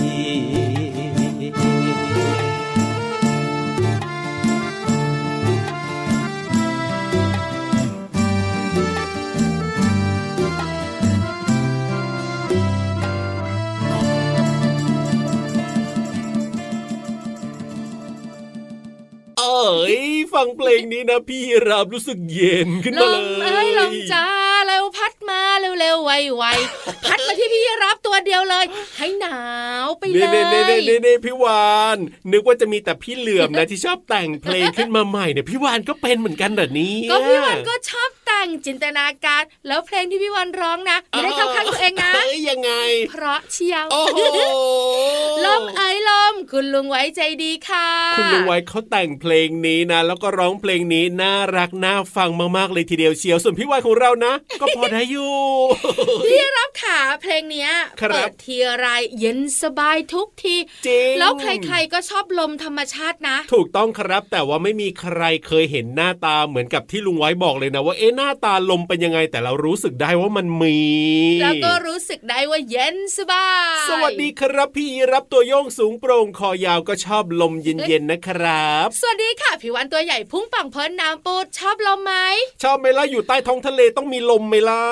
ี ฟังเพลงนี้นะพี่รับรู้สึกเย็นขึ้นมาเลยมเอ้ยลมจ้าแล้วพัด เร็วๆไวๆพัดมาที่พี่รับตัวเดียวเลย ให้หนาวไปเลเน่เน่เน่ยเน่เน่พี่วานนึกว่าจะมีแต่พี่เหลื่อมนะที่ชอบแต่งเพลงขึ้นมาใหม่เนี่ยพี่วานก็เป็นเหมือนกันเหรอเนี่ยก็พี่วันก็ชอบแต่งจินตนาการ แล้วเพลงที่พี่วันร้องนะไม่ได้เข้าข้างตัวเองนะเอ้ยยังไง เพราะเชียวโอ้โหลมเอ้ยลมคุณลุงไว้ใจดีค่ะ คุณลุงไว้เขาแต่งเพลงนี้นะ แล้วก็ร้องเพลงนี้น่ารักน่าฟังมากๆเลยทีเดียวเชียวส่วนพี่วานของเรานะ ก็พอได้อยู่พี่รับขาเพลงเนี้ยครับเปิดทีไรเย็นสบายทุกทีจริงแล้วใครๆก็ชอบลมธรรมชาตินะ ถูกต้องครับแต่ว่าไม่มีใครเคยเห็นหน้าตาเหมือนกับที่ลุงไว้บอกเลยนะว่าเอ๊ะหน้าตาลมเป็นยังไงแต่เรารู้สึกได้ว่ามันมี แล้วก็รู้สึกได้ว่าเย็นสบาย สวัสดีครับพี่รับตัวโยงสูงโปร่งคอยาวก็ชอบลมเย็นๆนะครับ สวัสดีค่ะผิววันตัวใหญ่พุ่งปังพ้นน้ำปูดชอบลมไหมชอบไหมล่ะอยู่ใต้ท้องทะเลต้องมีลมไหมล่ะ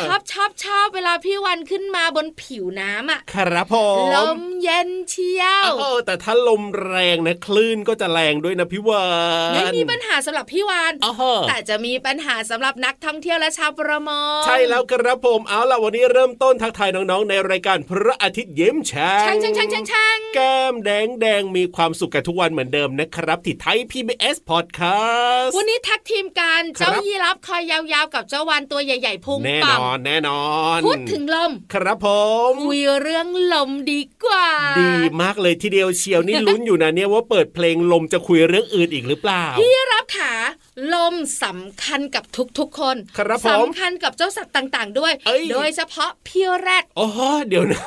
ชอบชอบชอบเวลาพี่วันขึ้นมาบนผิวน้ำอะครับผมลมเย็นเชียวเออแต่ถ้าลมแรงนะคลื่นก็จะแรงด้วยนะพี่วานไม่มีปัญหาสำหรับพี่วันอ๋อแต่จะมีปัญหาสำหรับนักท่องเที่ยวและชาวประมงใช่แล้วครับผมเอาล่ะวันนี้เริ่มต้นทักทายน้องๆในรายการพระอาทิตย์ยิ้มแฉ่ช่างช่างช่างช่างช่างแก้มแดงแดงมีความสุขกันทุกวันเหมือนเดิมนะครับที่ไทย PBS Podcast วันนี้แท็กทีมกันครับเจ้ายีรับคอยยาวๆกับเจ้าวันตัวใหญ่ๆพุงแน่ปันงอนแน่นอน พูดถึงลม ครับผมคุยเรื่องลมดีกว่า ดีมากเลยทีเดียวเชียวนี่ลุ้นอยู่นะเนี่ยว่าเปิดเพลงลมจะคุยเรื่องอื่นอีกหรือเปล่าพี่รับขา ลมสำคัญกับทุกๆคนครับผมสำคัญกับเจ้าสัตว์ต่างๆ ด้วยเอ้ยโดยเฉพาะพี่แรดโอ้โหเดี๋ยวนะ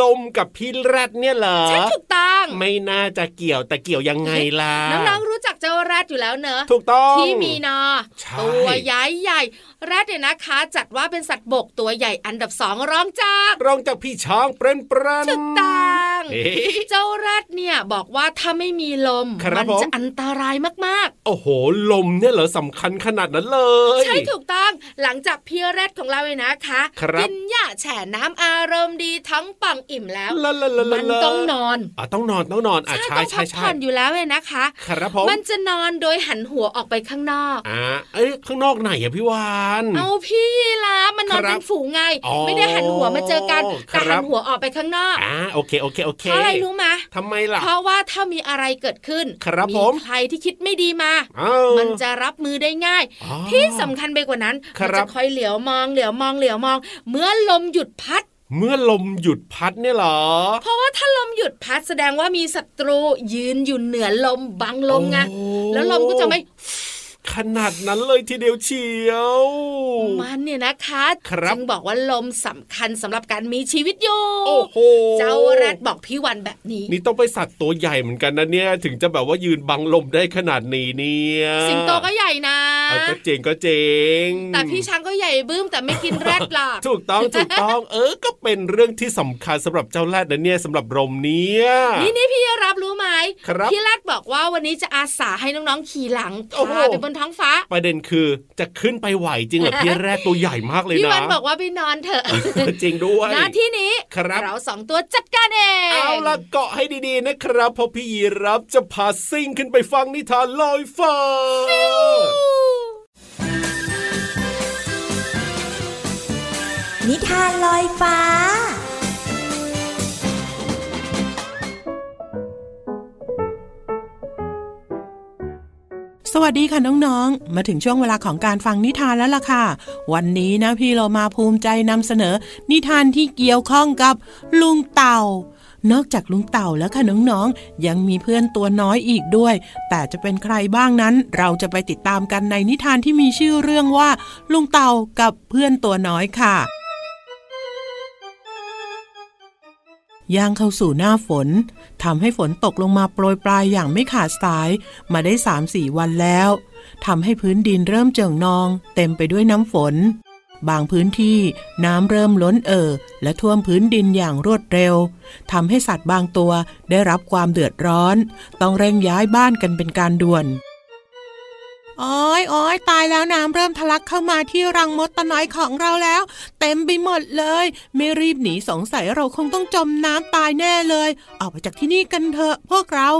ลมกับพี่แรดเนี่ยเหรอใช่ถูกต้องไม่น่าจะเกี่ยวแต่เกี่ยวยังไงล่ะน้องๆรู้จักเจ้าแรดอยู่แล้วเนอะถูกต้องที่มีนอใช่ตัวใหญ่ใหญ่ๆแรดเนี่ยนะคะ จัดว่าเป็นสัตว์บกตัวใหญ่อันดับสองรองจากรองจากพี่ช้างเปรนเปรนถูกต้องเอ๊ะเจ้าแรดเนี่ยบอกว่าถ้าไม่มีลมครับมัผมจะอันตรายมากโอ้โหลมเนี่ยเหรอสำคัญขนาดนั้นเลยๆใช่ถูกต้องหลังจากพี่แรดของเราเลยนะคะครับกินหญ้าแฉน้ำอารมณ์ดีทั้งปังอิ่มแล้วลาลาลาลามันต้องนอนอะต้องนอนต้องนอนอะใช่ต้องใช่พักใช่ผ่อนอยู่แล้วเลยนะคะครับผมมันจะนอนโดยหันหัวออกไปข้างนอกอ่าเอ้ยข้างนอกไหนอะพี่วานเอาพี่ลามันนอนครับเป็นฝูงไงอ๋อไม่ได้หันหัวมาเจอกันครัแต่บหันหัวออกไปข้างนอกอ่าโอเคโอเคโอเคเพราะอะไรรู้มะทำไมล่ะเพราะว่าถ้ามีอะไรเกิดขึ้นครับผมใครที่คิดไม่ดีมาอ้าวมันจะรับมือได้ง่ายอ๋อที่สำคัญไปกว่านั้นครัมับจะคอยเหลียวมองเหลียวมองเหลียวมอง เมื่อลมหยุดพัดเมื่อลมหยุดพัดเนี่ยเหรอ เพราะว่าถ้าลมหยุดพัดแสดงว่ามีศัตรูยืนอยู่เหนือลมบังลมไงโอ้แล้วลมก็จะไม่ ขนาดนั้นเลยทีเดียวเชียว มันเนี่ยนะคะครับจึงบอกว่าลมสำคัญสำหรับการมีชีวิตอยู่โอ้โหเจ้าแรดบอกพี่วันแบบนี้ นี่ต้องไปสัตว์ตัวใหญ่เหมือนกันนะเนี่ย ถึงจะแบบว่ายืนบังลมได้ขนาดนี้เนี่ยสิงโตก็ใหญ่นะเอาก็เจ๋งก็เจ๋งแต่พี่ช้างก็ใหญ่บึ้มแต่ไม่กินแรดหลักถูกต้องถูกต้อง เออก็เป็นเรื่องที่สำคัญสำหรับเจ้าแรดนะเนี่ยสำหรับลมเนี่ยนี่นี่พี่ รับรู้ไหมครับพี่แรดบอกว่าวันนี้จะอาสาให้น้องๆขี่หลังโอ้โหพาไปบนท้องฟ้า ประเด็นคือจะขึ้นไปไหวจริงเหรอพี่แรดตัวใหญ่มากเลยพี่นะวันบอกว่าไปนอนเถอะจริงด้วยหน้าที่นี้ครับเราสองตัวจัดการเองเอาละเกาะให้ดีๆนะครับเพราะพี่ยีรับจะพาซิ่งขึ้นไปฟังนิทานลอยฟ้านิทานลอยฟ้า สวัสดีค่ะน้องๆ มาถึงช่วงเวลาของการฟังนิทานแล้วล่ะค่ะ วันนี้นะพี่เรามาภูมิใจนำเสนอ นิทานที่เกี่ยวข้องกับลุงเต่า นอกจากลุงเต่าแล้วค่ะน้องๆ ยังมีเพื่อนตัวน้อยอีกด้วย แต่จะเป็นใครบ้างนั้น เราจะไปติดตามกันในนิทานที่มีชื่อเรื่องว่า ลุงเต่ากับเพื่อนตัวน้อยค่ะ ย่างเข้าสู่หน้าฝนทำให้ฝนตกลงมาโปรยปลายอย่างไม่ขาดสาย มาได้สามสี่วันแล้วทำให้พื้นดินเริ่มเจิ่งนอง เต็มไปด้วยน้ำฝน บางพื้นที่น้ำเริ่มล้นเอ่อและท่วมพื้นดินอย่างรวดเร็วทำให้สัตว์บางตัวได้รับความเดือดร้อน ต้องเร่งย้ายบ้านกันเป็นการด่วน โอ้ยโอ้ยตายแล้วน้ำเริ่มทะลักเข้ามาที่รังมดตะน้อยของเราแล้ว เต็มไปหมดเลย ไม่รีบหนีสงสัยเราคงต้องจมน้ำตายแน่เลย ออกไปจากที่นี่กันเถอะพวกเรา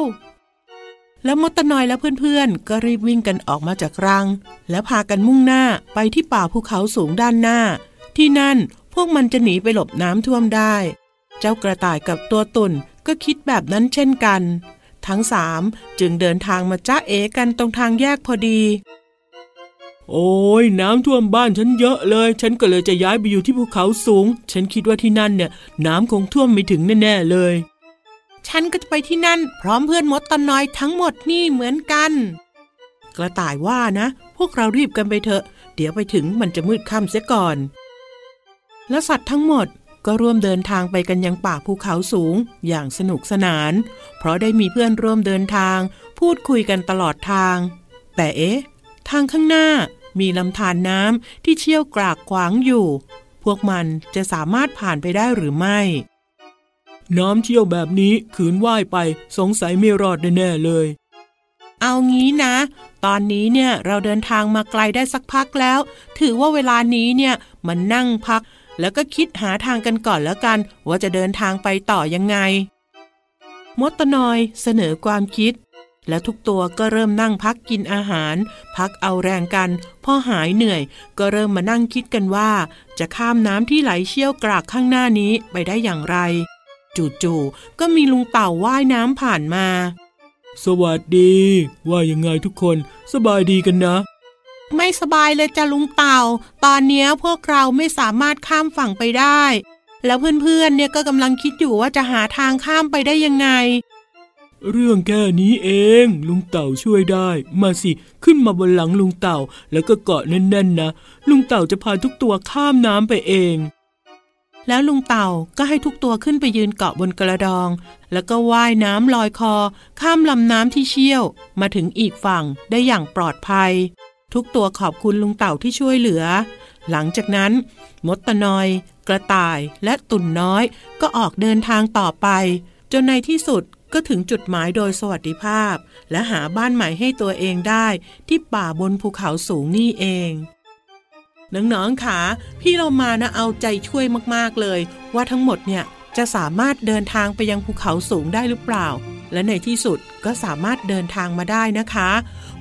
แล้วมดตะนอยและเพื่อนๆ ก็รีบวิ่งกันออกมาจากรัง แล้วพากันมุ่งหน้าไปที่ป่าภูเขาสูงด้านหน้า ที่นั่นพวกมันจะหนีไปหลบน้ำท่วมได้ เจ้ากระต่ายกับตัวตุ่นก็คิดแบบนั้นเช่นกัน ทั้งสามจึงเดินทางมาจ้าเอกันตรงทางแยกพอดี โอ้ยน้ำท่วมบ้านฉันเยอะเลย ฉันก็เลยจะย้ายไปอยู่ที่ภูเขาสูง ฉันคิดว่าที่นั่นเนี่ย น้ำคงท่วมไม่ถึงแน่ๆเลย ฉันก็จะไปที่นั่น พร้อมเพื่อนมดตะน้อยทั้งหมดนี่เหมือนกัน กระต่ายว่านะ พวกเรารีบกันไปเถอะ เดี๋ยวไปถึงมันจะมืดค่ำเสียก่อน และสัตว์ทั้งหมด ก็ร่วมเดินทางไปกันยังป่าภูเขาสูงอย่างสนุกสนาน เพราะได้มีเพื่อนร่วมเดินทาง พูดคุยกันตลอดทาง แต่เอ๊ะ ทางข้างหน้ามีลำธารน้ำที่เชี่ยวกรากขวางอยู่ พวกมันจะสามารถผ่านไปได้หรือไม่ น้ำเชี่ยวแบบนี้ขืนว่ายไปสงสัยไม่รอดแน่เลย เอางี้นะ ตอนนี้เนี่ยเราเดินทางมาไกลได้สักพักแล้ว ถือว่าเวลานี้เนี่ยมันนั่งพัก แล้วก็คิดหาทางกันก่อนแล้วกัน ว่าจะเดินทางไปต่อยังไง มดตนอยเสนอความคิด และทุกตัวก็เริ่มนั่งพักกินอาหาร พักเอาแรงกัน พอหายเหนื่อย ก็เริ่มมานั่งคิดกันว่า จะข้ามน้ำที่ไหลเชี่ยวกรากข้างหน้านี้ไปได้อย่างไร จู่ๆก็มีลุงเต่าว่ายน้ำผ่านมา สวัสดี ว่ายังไงทุกคน สบายดีกันนะ ไม่สบายเลยจ้ะลุงเต่า ตอนเนี้ยพวกเราไม่สามารถข้ามฝั่งไปได้ แล้วเพื่อนๆ เนี่ยก็กำลังคิดอยู่ว่าจะหาทางข้ามไปได้ยังไง เรื่องแค่นี้เอง ลุงเต่าช่วยได้ มาสิ ขึ้นมาบนหลังลุงเต่า แล้วก็เกาะแน่นๆนะ ลุงเต่าจะพาทุกตัวข้ามน้ำไปเอง แล้วลุงเต่าก็ให้ทุกตัวขึ้นไปยืนเกาะบนกระดอง แล้วก็ว่ายน้ำลอยคอ ข้ามลำน้ำที่เชี่ยว มาถึงอีกฝั่งได้อย่างปลอดภัย ทุกตัวขอบคุณลุงเต่าที่ช่วยเหลือ หลังจากนั้น มดตะนอย กระต่ายและตุ่นน้อยก็ออกเดินทางต่อไป จนในที่สุดก็ถึงจุดหมายโดยสวัสดิภาพ และหาบ้านใหม่ให้ตัวเองได้ที่ป่าบนภูเขาสูงนี่เองน้องๆค่ะพี่เรามานะเอาใจช่วยมากๆเลย ว่าทั้งหมดเนี่ยจะสามารถเดินทางไปยังภูเขาสูงได้หรือเปล่า และในที่สุดก็สามารถเดินทางมาได้นะคะ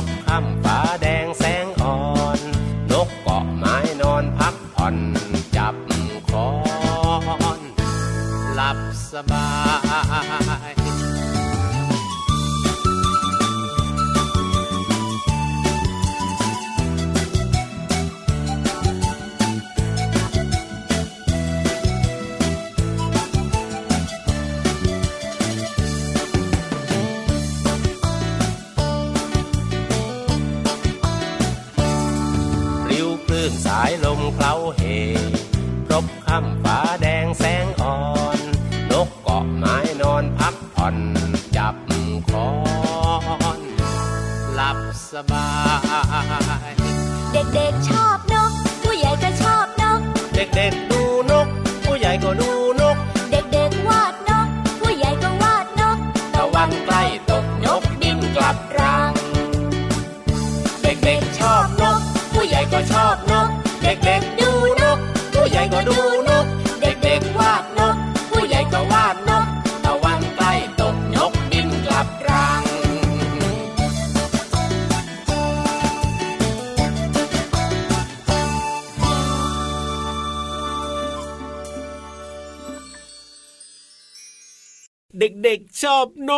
ครบค่ำฟ้าแด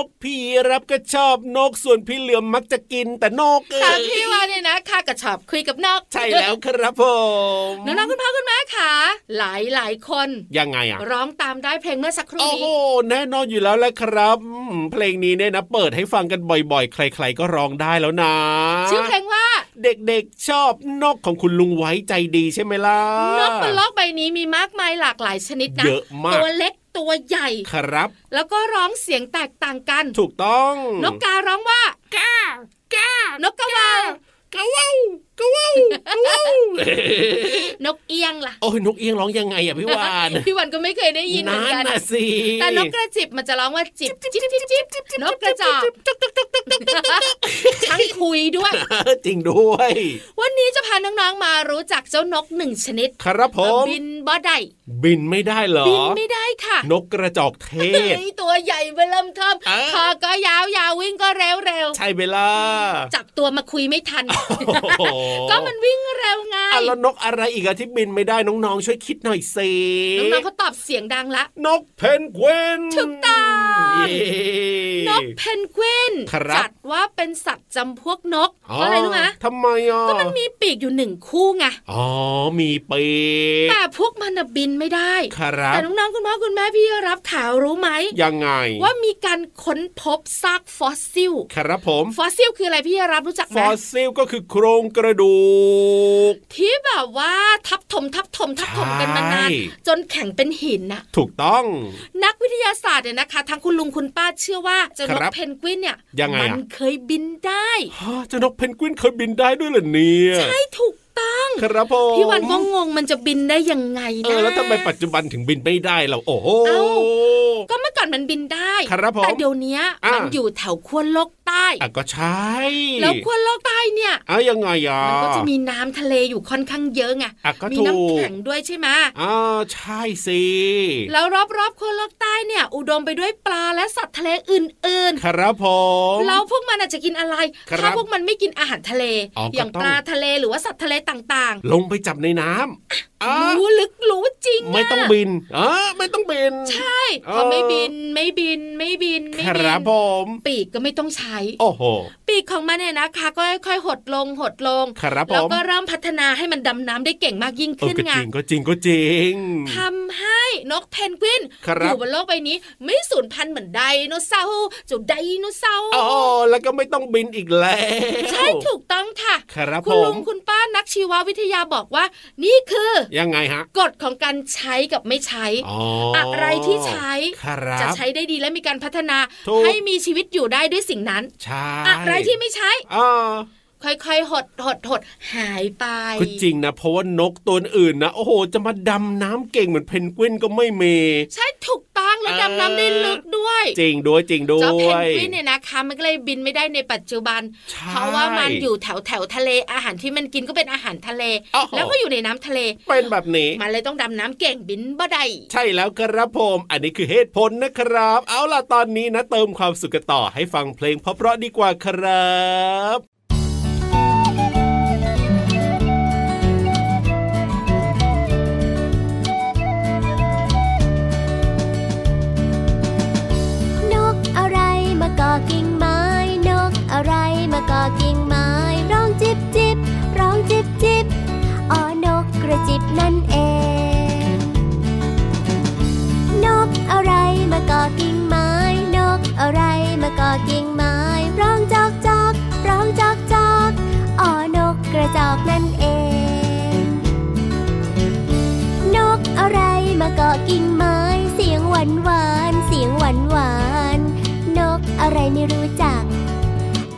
กพี่รับก็ชอบนกส่วนพี่เหลือมมักจะกินแต่นกเอตามอพี่ว่าเนี่ยนะข้าก็ชอบคุยกับนก ใช่แล้วครับผมน้องๆคุณพ่อคุณแม่ค่ะหลายหลายๆคนยังไงอะร้องตามได้เพลงเมื่อสักครู่โอ้นี้โหแน่นอนอยู่แล้วแหละครับอืมเพลงนี้เนี่ยนะ เปิดให้ฟังกันบ่อย ๆ ใคร ๆก็ร้องได้แล้วนะ ชื่อเพลงว่า เด็กๆชอบนกของคุณลุงไว้ใจดีใช่ไหมล่ะ นกบนโลกใบนี้มีมากมายหลากหลายชนิดนะเยอะมากตัวเล็กตัวใหญ่ครับ แล้วก็ร้องเสียงแตกต่างกัน ถูกต้อง นกการ้องว่าก้าก้านกกระเวาวกะว่าวกะว่าวกะว่าวนกเอียงล่ะ โอ้ยนกเอียงร้องยังไงอะพี่วาน พี่วันก็ไม่เคยได้ยินเหมือนกันน่ะสิแต่นกกระจิบมันจะร้องว่าจิบจิบจิบจิบนกกระจอกช่างคุยด้วย จริงด้วย วันนี้จะพาน้องๆมารู้จักเจ้านกหนึ่งชนิด ครับผมบินบ่ได้บินไม่ได้เหรอ บินไม่ได้ค่ะ นกกระจอกเทศเฮ้ยตัวใหญ่เบลมทอมเออคอก็ยาวยาววิ่งก็เร็วเร็วใช่เวลาจับตัวมาคุยไม่ทันโอ้โหก็มันวิ่งเร็วไงอะแล้วนกอะไรอีกอะที่บินไม่ได้น้องๆช่วยคิดหน่อยสิน้องๆเขาตอบเสียงดังละ นกเพนกวินถูกต้องเย้นกเพนกวินครับจัดว่าเป็นสัตว์จำพวกนกเพราะอะไรรู้ไหมทำไมอะก็มันมีปีกอยู่หนึ่งคู่ไงอ๋อมีปีกแต่พวกมันน่ะบินไม่ได้ครับแต่น้องๆคุณพ่อคุณแม่พี่รับถาวรู้ไหมยังไง ว่ามีการค้นพบซากฟอสซิล ครับผม ฟอสซิลคืออะไรพี่รับรู้จักไหม ฟอสซิลก็คือโครงกระดูก ที่แบบว่าทับถมทับถมทับถมกันมานานใช่จนแข็งเป็นหินน่ะถูกต้อง นักวิทยาศาสตร์เนี่ยนะคะทั้งคุณลุงคุณป้าเชื่อว่าเจ้านกครับเพนกวินเนี่ยยังไงอะมันเคยบินได้ฮะเจ้านกเพนกวินเคยบินได้ด้วยเหรอเนี่ยใช่ถูก ต้องครับผมพี่วันก็งงมันจะบินได้ยังไงเอนะอแล้วทำไมปัจจุบันถึงบินไม่ได้เราโอ้โหเอ้าก็เมื่อก่อนมันบินได้ครับผมแต่เดี๋ยวเนี้ยอะมันอยู่แถวขั้วโลกใต้อะก็ใช่แล้วขั้วโลกใต้เนี่ยอะยังไงอะมันก็จะมีน้ำทะเลอยู่ค่อนข้างเยอะไงอะก็มีถูกน้ำแข็งด้วยใช่ไหมอ่าใช่สิแล้วรอบๆขั้วโลกใต้เนี่ย อุดมไปด้วยปลาและสัตว์ทะเลอื่นครับผมๆแล้วพวกมันอาจจะกินอะไรครับถ้าพวกมันไม่กินอาหารทะเลอ๋อก็อย่างต้องปลาทะเลหรือว่าสัตว์ทะเลต่ต่างๆ ลงไปจับในน้ำ รู้ลึกรู้จริงะไม่ต้องบินอะไม่ต้องบิน ใช่เออพอไม่บินไม่บินไม่บินไม่คบิรับผมปีกก็ไม่ต้องใช้ โอ้โห ปีกของมันเนี่ยนะคะ ก็ค่อยๆหดลงหดลงครับผแล้วมก็เริ่มพัฒนาให้มันดำน้ำได้เก่งมากยิ่งเออขึ้นก็ไงจริงก็จริงก็จริงทำให้นกเพนกวินครับอยู่บนโลกใบนี้ ไม่สูญพันธุ์เหมือนไดโนเสาร์เจ้าไดโนเสาร์อ๋อแล้วก็ไม่ต้องบินอีกแล้วใช่ถูกต้องค่ะ ครับคุผณลุมงคุณป้านักชีววิทยาบอกว่า นี่คือยังไงฮะกฎของการใช้กับไม่ใช้อ๋ออะไรที่ใช้ครับจะใช้ได้ดีและมีการพัฒนาถูกให้มีชีวิตอยู่ได้ด้วยสิ่งนั้นใช่อะไรที่ไม่ใช้อ่า ค่อยๆหดหดหดหายไปก็จริงนะเพราะว่านกตัวอื่นนะโอ้โหจะมาดำน้ำเก่งเหมือนเพนกวินก็ไม่มีใช่ถูกต้องแล้วเออดำน้ำได้ลึกด้วย จริงด้วยจริงด้เจ้าเพวนยกวินเนี่ยนะคะมันก็เลยบินไม่ได้ในปัจจุบันใช่เพราะว่ามันอยู่แถวแถวทะเลอาหารที่มันกินก็เป็นอาหารทะเลอ้าวแล้วก็อยู่ในน้ำทะเล เป็นแบบนี้มันเลยต้องดำน้ำเก่งบินบ่ได้ใช่แล้วครับผมอันนี้คือเหตุผลนะครับ เอาล่ะตอนนี้นะเติมความสุขกันต่อให้ฟังเพลงเพราะๆดีกว่าครับ มาเกาะกิ่งไม้ นกอะไรมาเกาะกิ่งไม้ ร้องจิบจิบร้องจิบจิบอ๋อนกกระจิบนั่นเอง นกอะไรมาเกาะกิ่งไม้ นกอะไรมาเกาะกิ่งไม้ ร้องจอกจอกร้องจอกจอกอ๋อนกกระจอกนั่นเอง นกอะไรมาเกาะกิ่งไม้่รู้จัก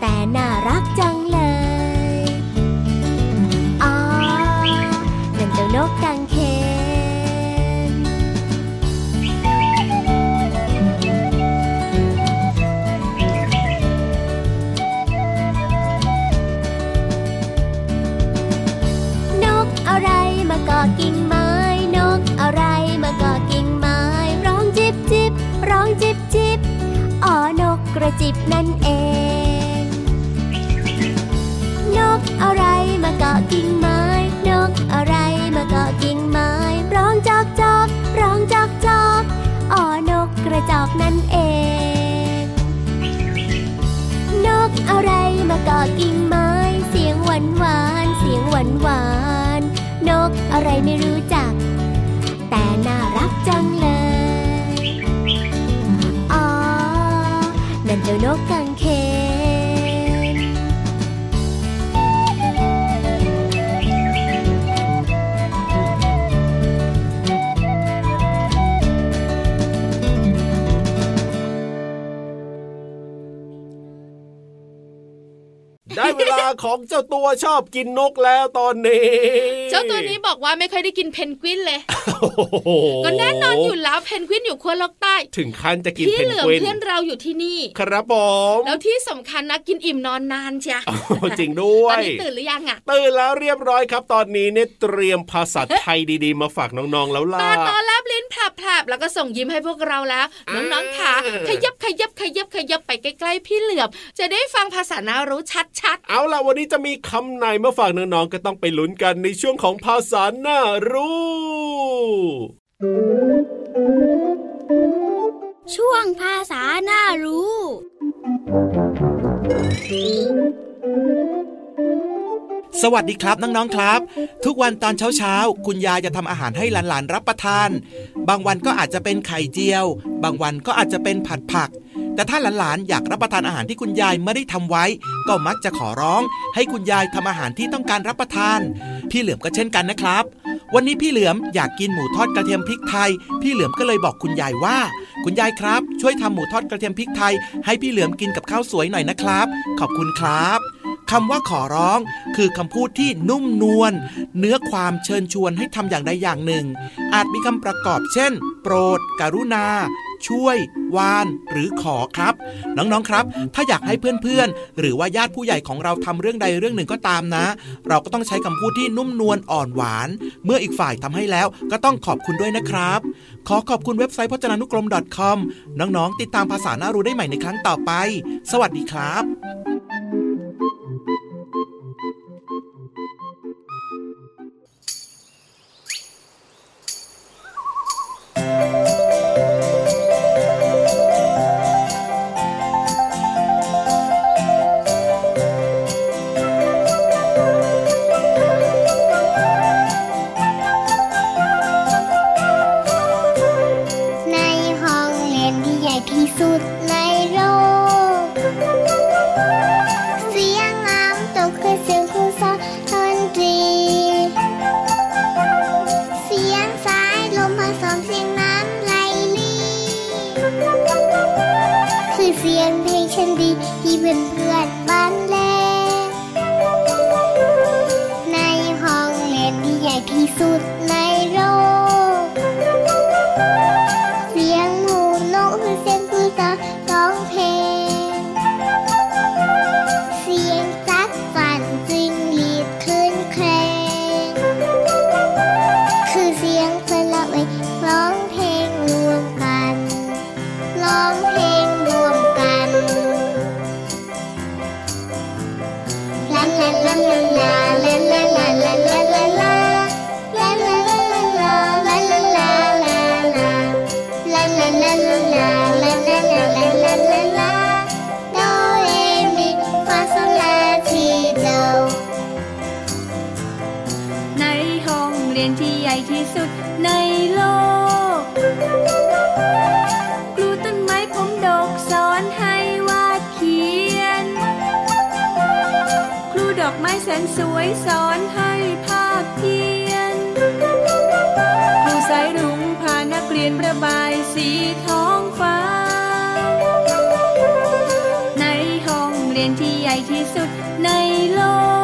แต่น่ารักจังเลย อ๋อนั่นเจ้านกกัง กระจิบนั่นเอง นกอะไรมาเกาะกิ่งไม้ นกอะไรมาเกาะกิ่งไม้ ร้องจอกจอกร้องจอกจอกอ๋อนกกระจอกนั่นเอง นกอะไรมาเกาะกิ่งไม้ เสียงหวานหวานเสียงหวานหวานนกอะไรไม่รู้จั นั่น ได้เวลาของเจ้าตัวชอบกินนกแล้วตอนนี้ เจ้าตัวนี้บอกว่าไม่ค่อยได้กินเพนกวินเลยโอ้โหก็แน่นอนอยู่แล้วเพนกวินอยู่ขั้วโลกใต้ ถึงขั้นจะกินพี่เพนเหลือมกวินเพื่อนเราอยู่ที่นี่ ครับผมแล้วที่สำคัญนะกินอิ่มนอนนานเชียโอ้จริงด้วตอนยนี้ตื่นหรือยังอะตื่นแล้วเรียบร้อยครับ ตอนนี้เนี่ยเตรียมภาษาไทยดีๆ มาฝากน้องๆแล้วล่ะตาตอนแลบลิ้นแผลบๆแล้วก็ส่งยิ้มให้พวกเราแล้วอ่าน้องๆค่ะขยับขยับขยับขยับไปใกล้ๆพี่เหลือมจะได้ฟังภาษานารู้ชัชัด เอาล่ะวันนี้จะมีคำไหนมาฝากน้องๆก็ต้องไปลุ้นกันในช่วงของภาษาหน้ารู้ ช่วงภาษาหน้ารู้ สวัสดีครับน้องๆครับ ทุกวันตอนเช้าๆ คุณยายจะทำอาหารให้หลานๆรับประทาน บางวันก็อาจจะเป็นไข่เจียว บางวันก็อาจจะเป็นผัดผัก แต่ถ้าหลานๆอยากรับประทานอาหารที่คุณยายไม่ได้ทำไว้ ก็มักจะขอร้อง ให้คุณยายทำอาหารที่ต้องการรับประทาน พี่เหลือมก็เช่นกันนะครับ วันนี้พี่เหลือมอยากกินหมูทอดกระเทียมพริกไทย พี่เหลือมก็เลยบอกคุณยายว่า คุณยายครับ ช่วยทำหมูทอดกระเทียมพริกไทย ให้พี่เหลือมกินกับข้าวสวยหน่อยนะครับ ขอบคุณครับคำว่าขอร้องคือคำพูดที่นุ่มนวลเนื้อความเชิญชวนให้ทำอย่างใดอย่างหนึ่ง อาจมีคำประกอบเช่น โปรด กรุณา ช่วย วาน หรือขอครับ น้องๆครับ ถ้าอยากให้เพื่อนๆ หรือว่าญาติผู้ใหญ่ของเราทำเรื่องใดเรื่องหนึ่งก็ตามนะ เราก็ต้องใช้คำพูดที่นุ่มนวลอ่อนหวาน เมื่ออีกฝ่ายทำให้แล้วก็ต้องขอบคุณด้วยนะครับ ขอขอบคุณเว็บไซต์พจนานุกรม .com น้องๆ ติดตามภาษาหน้ารู้ได้ใหม่ในครั้งต่อไป สวัสดีครับ ยนระบายสีท้องฟ้า ในห้องเรียนที่ใหญ่ที่สุดในโลก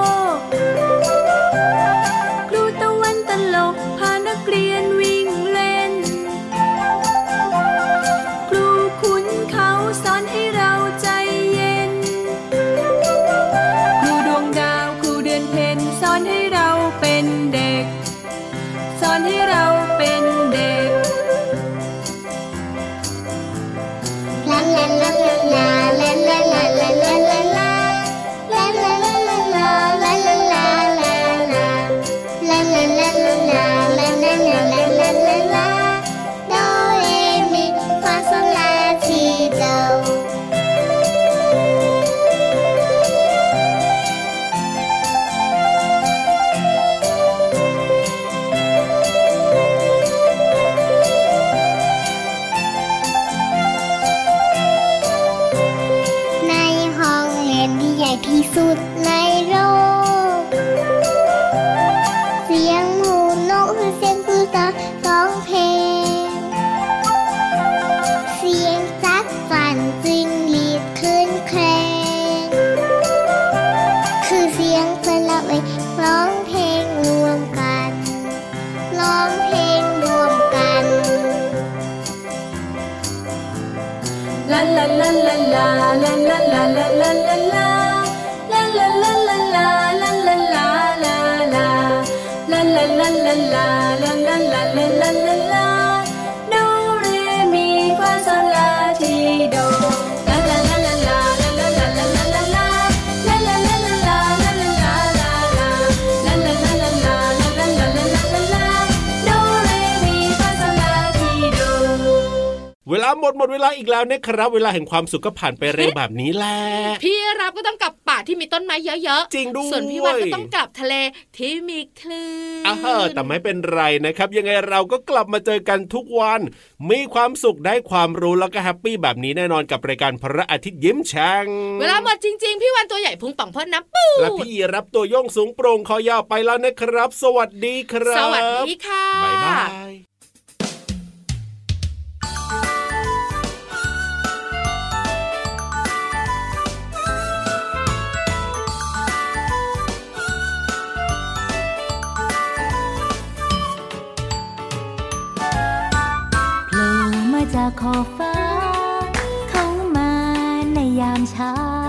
ดหมดเวลาอีกแล้วนะครับ เวลาแห่งความสุขก็ผ่านไปเร็วแบบนี้แหละพี่รับก็ต้องกลับป่าที่มีต้นไม้เยอะๆจริงด้วยส่วนพี่วันก็ต้องกลับทะเลที่มีคลื่นอ่าฮะแต่ไม่เป็นไรนะครับ ยังไงเราก็กลับมาเจอกันทุกวัน มีความสุขได้ความรู้แล้วก็แฮปปี้แบบนี้แน่นอนกับรายการพระอาทิตย์ยิ้มแฉ่งเวลาหมดจริง ๆ พี่วันตัวใหญ่พุงป่องพ่นน้ำปูและพี่รับตัวโยงสูงโปร่งคอยาวไปแล้วนะครับ สวัสดีครับ สวัสดีค่ะบ๊ายบาย ขอบฟ้า เข้ามาในยามเช้า